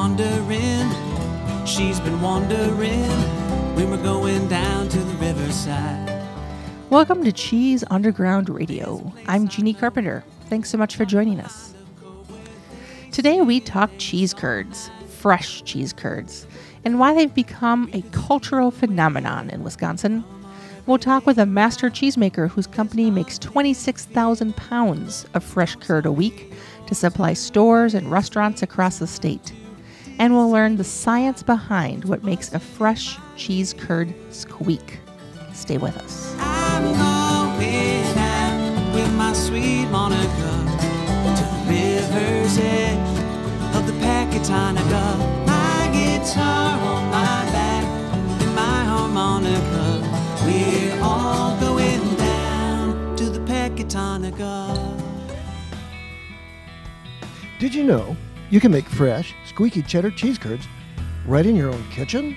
wondering, she's been wondering when we're going down to the riverside. Welcome to Cheese Underground Radio. I'm Jeanne Carpenter. Thanks so much for joining us. Today we talk cheese curds, fresh cheese curds, and why they've become a cultural phenomenon in Wisconsin. We'll talk with a master cheesemaker whose company makes 26,000 pounds of fresh curd a week to supply stores and restaurants across the state. And we'll learn the science behind what makes a fresh cheese curd squeak. Stay with us. I'm going out with my sweet Monica to the river's edge of the Pecatonica. My guitar on my back and my harmonica. We're all going down to the Pecatonica. Did you know you can make fresh, squeaky cheddar cheese curds right in your own kitchen?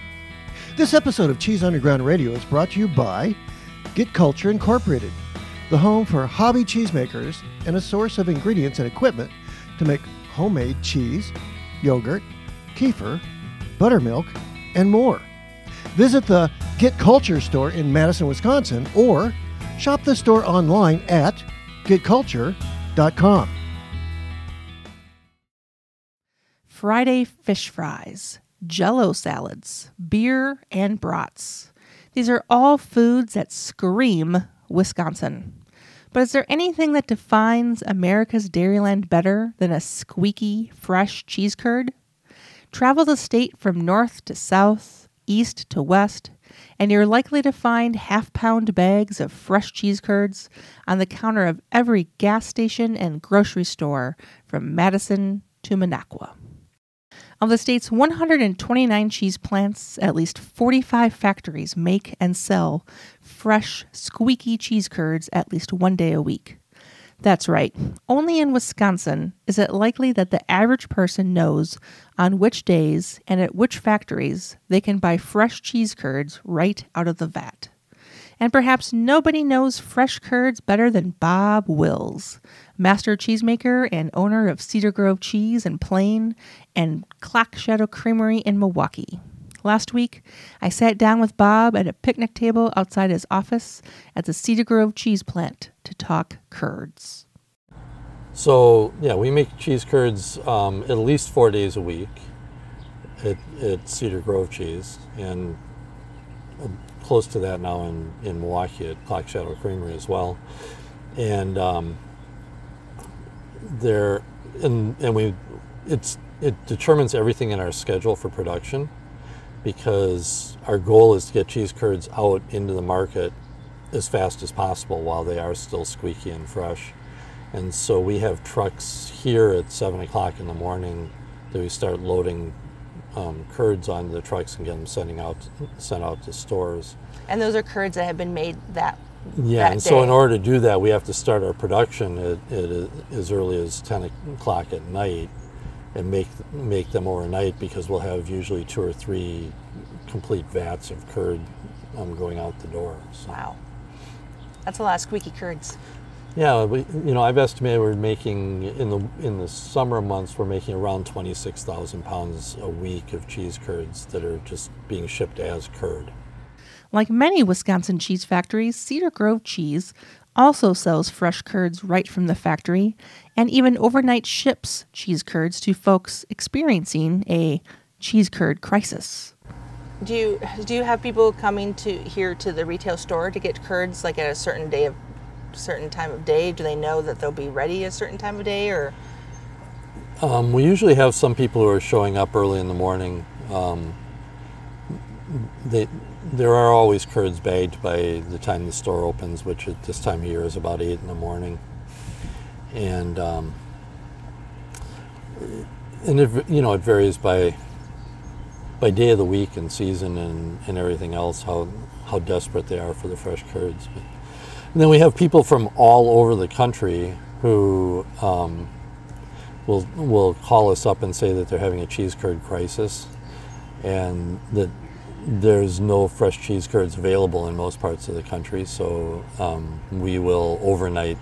This episode of Cheese Underground Radio is brought to you by Get Culture Incorporated, the home for hobby cheesemakers and a source of ingredients and equipment to make homemade cheese, yogurt, kefir, buttermilk, and more. Visit the Get Culture store in Madison, Wisconsin, or shop the store online at getculture.com. Friday fish fries, jello salads, beer, and brats. These are all foods that scream Wisconsin. But is there anything that defines America's Dairyland better than a squeaky, fresh cheese curd? Travel the state from north to south, east to west, and you're likely to find half pound bags of fresh cheese curds on the counter of every gas station and grocery store from Madison to Minocqua. Of the state's 129 cheese plants, at least 45 factories make and sell fresh, squeaky cheese curds at least one day a week. That's right, only in Wisconsin is it likely that the average person knows on which days and at which factories they can buy fresh cheese curds right out of the vat. And perhaps nobody knows fresh curds better than Bob Wills, master cheesemaker and owner of Cedar Grove Cheese in Plain and Clock Shadow Creamery in Milwaukee. Last week, I sat down with Bob at a picnic table outside his office at the Cedar Grove cheese plant to talk curds. So yeah, we make cheese curds um, at least four days a week at, at Cedar Grove Cheese, and close to that now in, in Milwaukee at Clock Shadow Creamery as well. And um, there, and and we, it's it determines everything in our schedule for production, because our goal is to get cheese curds out into the market as fast as possible while they are still squeaky and fresh. And so we have trucks here at seven o'clock in the morning that we start loading um, curds on the trucks and get them sending out sent out to stores. And those are curds that have been made that Yeah, that and so in order to do that, we have to start our production at, at as early as ten o'clock at night, and make make them overnight because we'll have usually two or three complete vats of curd um, going out the door. So. Wow. That's a lot of squeaky curds. Yeah, we, you know, I've estimated we're making in the in the summer months we're making around twenty six thousand pounds a week of cheese curds that are just being shipped as curd. Like many Wisconsin cheese factories, Cedar Grove Cheese also sells fresh curds right from the factory and even overnight ships cheese curds to folks experiencing a cheese curd crisis. Do you do you have people coming to here to the retail store to get curds like at a certain day of certain time of day? Do they know that they'll be ready a certain time of day or Um, we usually have some people who are showing up early in the morning. Um, they, there are always curds bagged by the time the store opens, which at this time of year is about eight in the morning. And um, and it, you know it varies by by day of the week and season and, and everything else how how desperate they are for the fresh curds. But, and then we have people from all over the country who um, will will call us up and say that they're having a cheese curd crisis, and that there's no fresh cheese curds available in most parts of the country. So um, we will overnight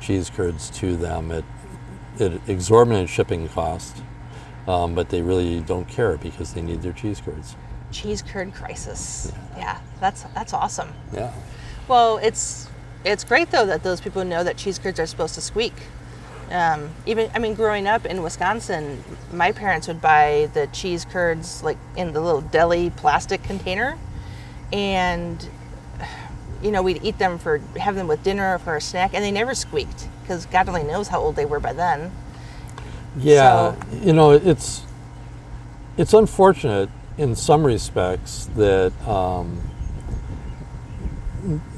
cheese curds to them at, at exorbitant shipping cost, um, but they really don't care because they need their cheese curds. Cheese curd crisis. Yeah, that's that's awesome. Yeah. Well, it's it's great though that those people know that cheese curds are supposed to squeak. Um, even I mean, growing up in Wisconsin, my parents would buy the cheese curds like in the little deli plastic container, and you know we'd eat them for have them with dinner or for a snack, and they never squeaked because God only knows how old they were by then. Yeah, So- you know, it's it's unfortunate in some respects that um,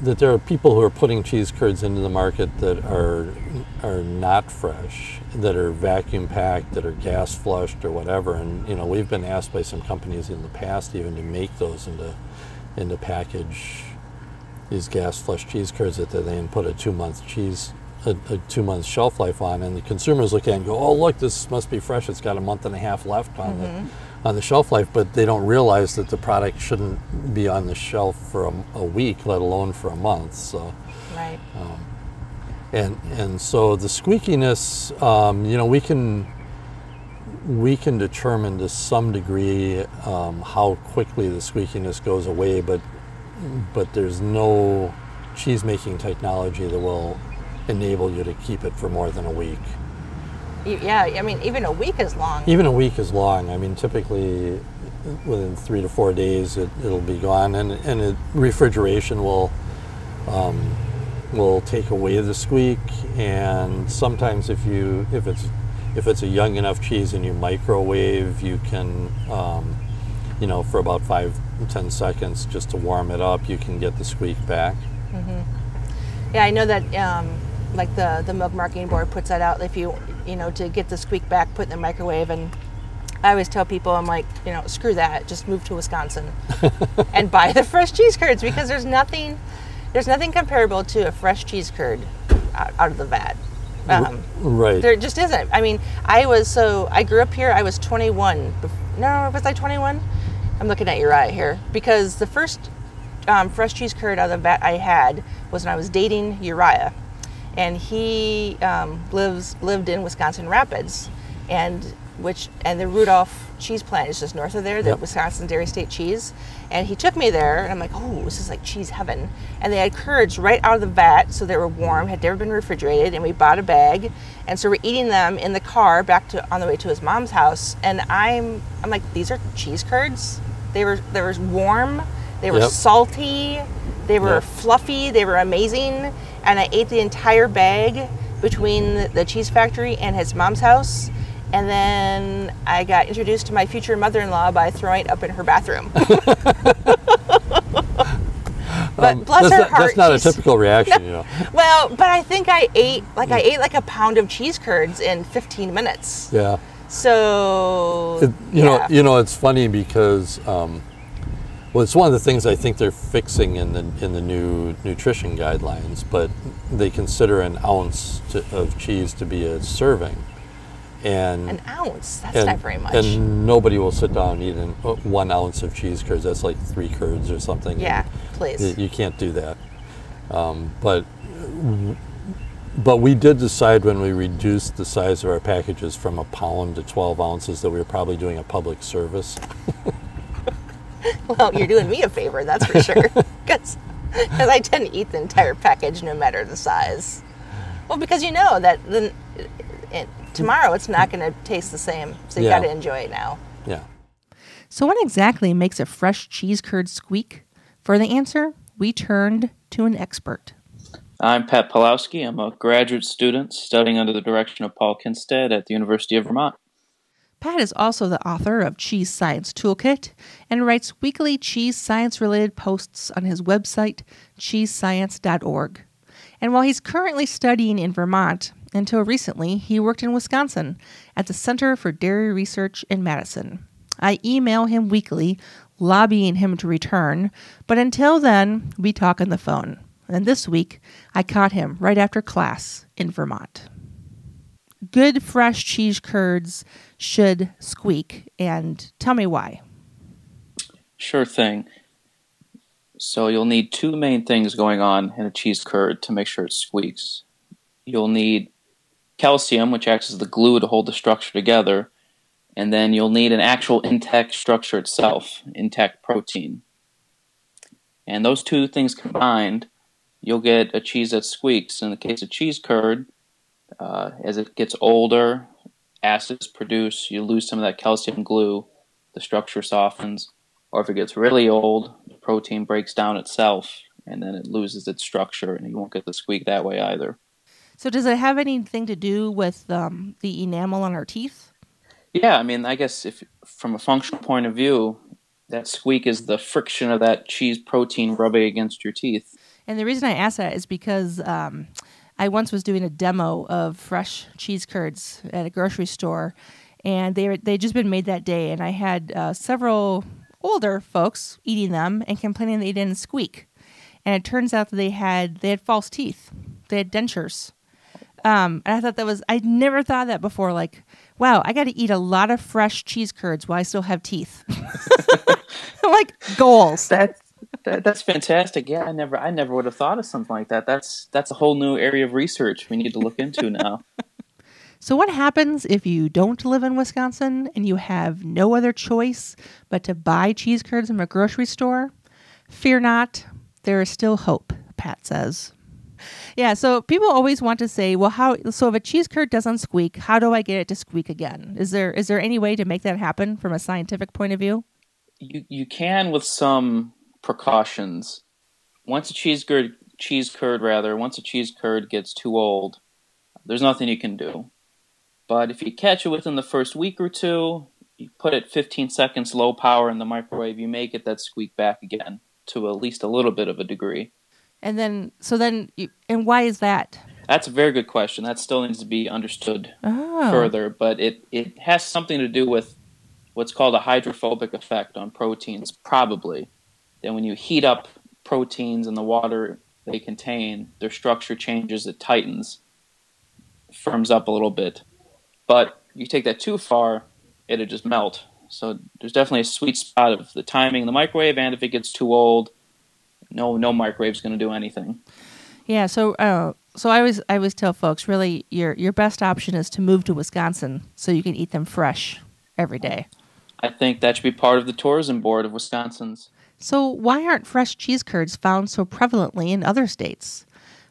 that there are people who are putting cheese curds into the market that are are not fresh, that are vacuum packed, that are gas flushed or whatever. And you know, we've been asked by some companies in the past even to make those into into package these gas flushed cheese curds that they then put a two month cheese a, a two month shelf life on. And the consumers look at it and go oh look this must be fresh. It's got a month and a half left on the on the shelf life but they don't realize that the product shouldn't be on the shelf for a, a week let alone for a month so Right. and and so the squeakiness um, you know we can we can determine to some degree um, how quickly the squeakiness goes away but but there's no cheese making technology that will enable you to keep it for more than a week Yeah, I mean, even a week is long. even a week is long. I mean typically within three to four days it, it'll be gone. And, and it, refrigeration will um, will take away the squeak. And sometimes if you if it's if it's a young enough cheese and you microwave you can um, you know for about five ten seconds just to warm it up you can get the squeak back. Mm-hmm. Yeah, I know that um, like the the milk marketing board puts that out. If you you know to get the squeak back, put in the microwave, and I always tell people I'm like you know screw that, just move to Wisconsin and buy the fresh cheese curds because there's nothing there's nothing comparable to a fresh cheese curd out, out of the vat. Um, right there just isn't. I mean, I was so I grew up here. I was 21. bef- No, was I 21? I'm looking at Uriah here because the first um, fresh cheese curd out of the vat I had was when I was dating Uriah, and he um, lives lived in Wisconsin Rapids, and which and the Rudolph cheese plant is just north of there, the Yep. Wisconsin Dairy State cheese. And he took me there, and I'm like, oh, this is like cheese heaven. And they had curds right out of the vat, so they were warm, had never been refrigerated. And we bought a bag, and so we're eating them in the car back to on the way to his mom's house. And I'm, I'm like, these are cheese curds. They were, they were warm, they were Yep. salty, they were Yep. fluffy, they were amazing. And I ate the entire bag between the, the cheese factory and his mom's house. And then I got introduced to my future mother-in-law by throwing it up in her bathroom. but bless that's, her not, heart, that's not a typical reaction you know Well, but I think I ate like I ate like a pound of cheese curds in 15 minutes. yeah So It, you yeah. know, you know, it's funny because um, well, it's one of the things I think they're fixing in the in the new nutrition guidelines. But they consider an ounce to, of cheese to be a serving, and an ounce. That's and, not very much. and nobody will sit down and eat an, uh, one ounce of cheese curds. That's like three curds or something. yeah, please. You can't do that. Um, but but we did decide when we reduced the size of our packages from a pound to 12 ounces that we were probably doing a public service. Well, you're doing me a favor, that's for sure. Because I tend to eat the entire package no matter the size. Well, because you know that then it, tomorrow it's not going to taste the same. So you Yeah. got to enjoy it now. Yeah. So, what exactly makes a fresh cheese curd squeak? For the answer, we turned to an expert. I'm Pat Polowsky. I'm a graduate student studying under the direction of Paul Kindstedt at the University of Vermont. Pat is also the author of Cheese Science Toolkit and writes weekly cheese science related posts on his website, cheesescience.org. And while he's currently studying in Vermont, until recently he worked in Wisconsin at the Center for Dairy Research in Madison. I email him weekly, lobbying him to return, but until then, we talk on the phone. And this week, I caught him right after class in Vermont good fresh cheese curds should squeak and tell me why Sure thing. So you'll need two main things going on in a cheese curd to make sure it squeaks. You'll need calcium, which acts as the glue to hold the structure together, and then you'll need an actual intact structure itself, intact protein. And those two things combined, you'll get a cheese that squeaks. In the case of cheese curd, uh, as it gets older, acids produce, you lose some of that calcium glue, the structure softens. Or if it gets really old, the protein breaks down itself and then it loses its structure and you won't get the squeak that way either. So does it have anything to do with um, the enamel on our teeth? Yeah, I mean, I guess if from a functional point of view, that squeak is the friction of that cheese protein rubbing against your teeth. And the reason I ask that is because um, I once was doing a demo of fresh cheese curds at a grocery store, and they they just been made that day, and I had uh, several older folks eating them and complaining they didn't squeak, and it turns out that they had they had false teeth, they had dentures. Um, and I thought that was I never thought that before. Like, wow, I got to eat a lot of fresh cheese curds while I still have teeth. like goals. That's that, that's fantastic. Yeah, I never I never would have thought of something like that. That's that's a whole new area of research we need to look into now. So, what happens if you don't live in Wisconsin and you have no other choice but to buy cheese curds from a grocery store? Fear not, there is still hope, Pat says. Yeah, so people always want to say, well, how? So if a cheese curd doesn't squeak, how do I get it to squeak again? Is there is there any way to make that happen from a scientific point of view? You you can with some precautions. Once a cheese curd cheese curd rather, once a cheese curd gets too old, there's nothing you can do. But if you catch it within the first week or two, you put it 15 seconds low power in the microwave, you may get that squeak back again to at least a little bit of a degree. And then, so then, you, and why is that? That's a very good question. That still needs to be understood Oh. further, but it, it has something to do with what's called a hydrophobic effect on proteins, probably. Then when you heat up proteins in the water they contain, their structure changes, it tightens, firms up a little bit. But you take that too far, it'll just melt. So there's definitely a sweet spot of the timing in the microwave, and if it gets too old, no no microwave's going to do anything. Yeah, so uh, so I always I always tell folks really your your best option is to move to Wisconsin so you can eat them fresh every day. I think that should be part of the tourism board of Wisconsin's. So why aren't fresh cheese curds found so prevalently in other states?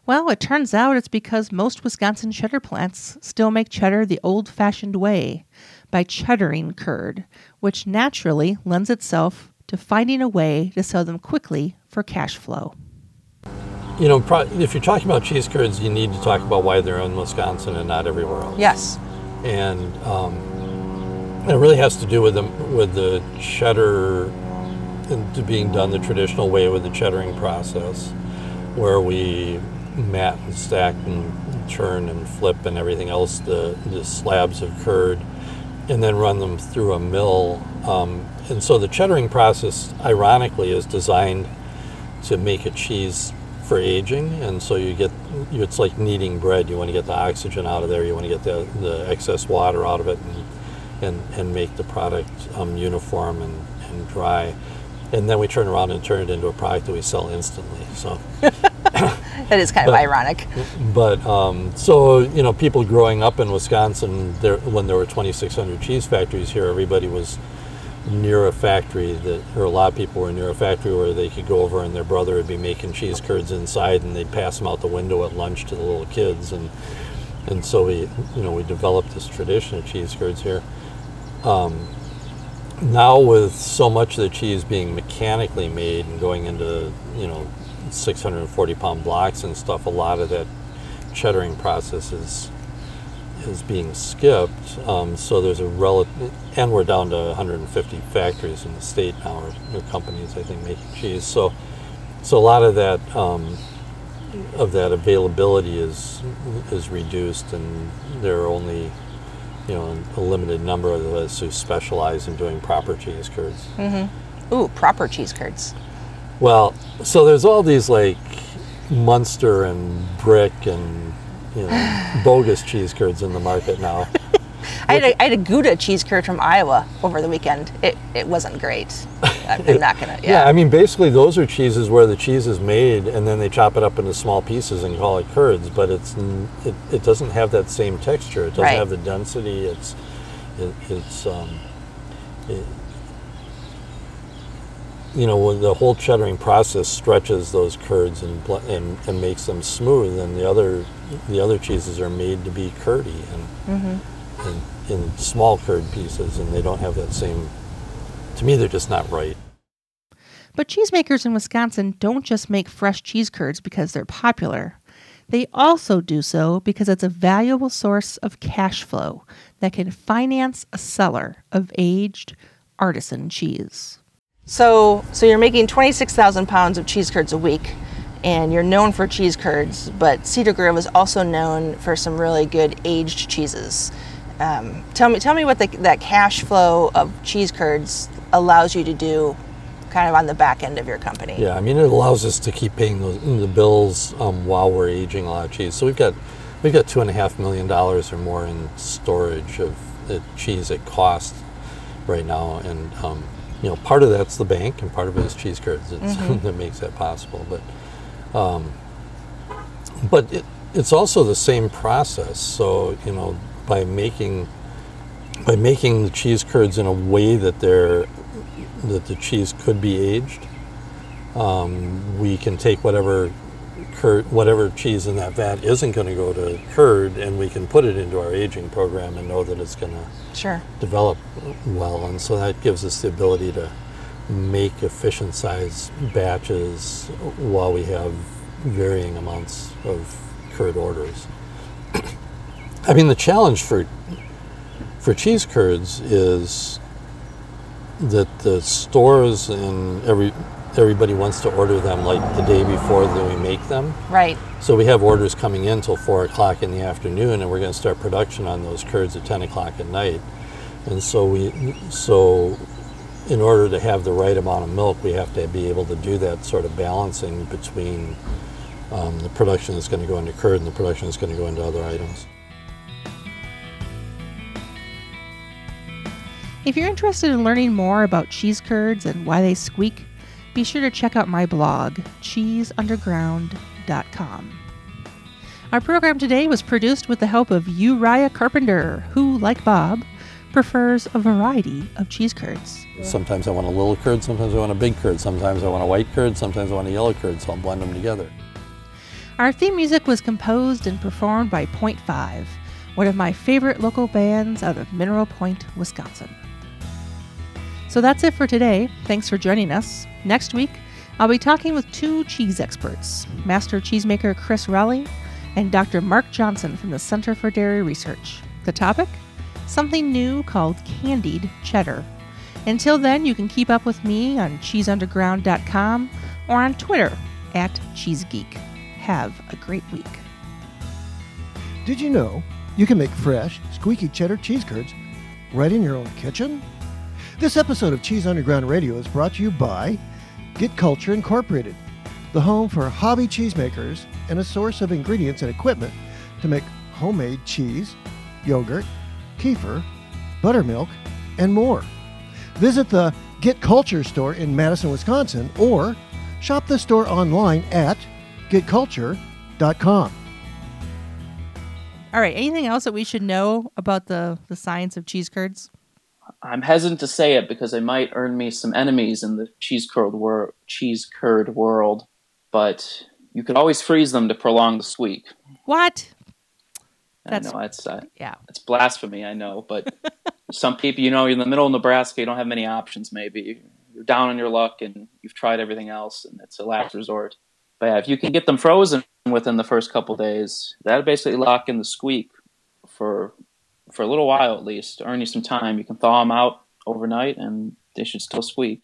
Well, it turns out it's because most Wisconsin cheddar plants still make cheddar the old-fashioned way by cheddaring curd, which naturally lends itself to finding a way to sell them quickly for cash flow. You know, if you're talking about cheese curds, you need to talk about why they're in Wisconsin and not everywhere else. Yes. and um, it really has to do with the with the cheddar and to being done the traditional way with the cheddaring process, where we mat and stack and churn and flip and everything else the the slabs of curd, and then run them through a mill. Um, and so the cheddaring process, ironically, is designed to make a cheese for aging, and so you get it's like kneading bread. You want to get the oxygen out of there. You want to get the, the excess water out of it, and and, and make the product um, uniform and, and dry. And then we turn around and turn it into a product that we sell instantly. So, That is kind of ironic. but um, so you know, people growing up in Wisconsin, there when there were 2,600 cheese factories here, everybody was near a factory that, or a lot of people were near a factory where they could go over and their brother would be making cheese curds inside, and they'd pass them out the window at lunch to the little kids, and and so we, you know, we developed this tradition of cheese curds here. Um, now with so much of the cheese being mechanically made and going into you know 640 pound blocks and stuff, a lot of that cheddaring process is is being skipped. Um, so there's a relative, and we're down to 150 factories in the state now, or, or companies I think making cheese. So so a lot of that um, of that availability is is reduced, and there are only you know a limited number of us who specialize in doing proper cheese curds. Mm-hmm. Ooh, proper cheese curds. Well, so there's all these like Munster and Brick and you know bogus cheese curds in the market now. I had, a, I had a Gouda cheese curd from Iowa over the weekend. It, it wasn't great. I'm I'm not gonna. Yeah. Yeah. I mean basically those are cheeses where the cheese is made and then they chop it up into small pieces and call it curds, but it's it, it doesn't have that same texture. It doesn't Right. have the density. It's It, it's um, it, you know when the whole cheddaring process stretches those curds and, and and makes them smooth, and the other the other cheeses are made to be curdy and, and in small curd pieces, and they don't have that same. To me, they're just not right. But cheesemakers in Wisconsin don't just make fresh cheese curds because they're popular. They also do so because it's a valuable source of cash flow that can finance a cellar of aged artisan cheese. So, so you're making 26,000 pounds of cheese curds a week, and you're known for cheese curds, but Cedar Grove is also known for some really good aged cheeses. Um, tell me, tell me what the, that cash flow of cheese curds allows you to do, kind of on the back end of your company. Yeah, I mean it allows us to keep paying those the bills um, while we're aging a lot of cheese. So we've got we've got two and a half million dollars or more in storage of the cheese at cost right now, and um, you know part of that's the bank and part of it is cheese curds it's, that makes that possible. But um, but it, it's also the same process. So you know by making by making the cheese curds in a way that they're that the cheese could be aged, um, we can take whatever curd, whatever cheese in that vat isn't going to go to curd, and we can put it into our aging program and know that it's going to Sure. develop well. And so that gives us the ability to make efficient size batches while we have varying amounts of curd orders. I mean, the challenge for for cheese curds is that the stores and every everybody wants to order them like the day before that we make them. Right. So we have orders coming in till four o'clock in the afternoon, and we're going to start production on those curds at ten o'clock at night. And so we, so in order to have the right amount of milk, we have to be able to do that sort of balancing between um, the production that's going to go into curd and the production that's going to go into other items. If you're interested in learning more about cheese curds and why they squeak, be sure to check out my blog, cheeseunderground.com. Our program today was produced with the help of Uriah Carpenter, who, like Bob, prefers a variety of cheese curds. Sometimes I want a little curd, sometimes I want a big curd, sometimes I want a white curd, sometimes I want a yellow curd, so I'll blend them together. Our theme music was composed and performed by Point Five, one of my favorite local bands out of Mineral Point, Wisconsin. So that's it for today. Thanks for joining us. Next week, I'll be talking with two cheese experts Master Cheesemaker Chris Raleigh and Dr. Mark Johnson from the Center for Dairy Research. The topic? Something new called candied cheddar. Until then, you can keep up with me on cheeseunderground.com or on Twitter at cheesegeek. Have a great week. Did you know you can make fresh, squeaky cheddar cheese curds right in your own kitchen? This episode of Cheese Underground Radio is brought to you by Get Culture Incorporated, the home for hobby cheesemakers and a source of ingredients and equipment to make homemade cheese, yogurt, kefir, buttermilk, and more. Visit the Get Culture store in Madison, Wisconsin, or shop the store online at getculture.com. All right. Anything else that we should know about the, the science of cheese curds? I'm hesitant to say it because it might earn me some enemies in the cheese curd wor- cheese curd world, but you could always freeze them to prolong the squeak. What? I That's- know it's uh, Yeah. it's blasphemy, I know, but some people, you know, you're in the middle of Nebraska, you don't have many options. Maybe you're down on your luck and you've tried everything else, and it's a last resort. But yeah, if you can get them frozen within the first couple days, that'll basically lock in the squeak for for a little while at least. To earn you some time. You can thaw them out overnight, and they should still squeak.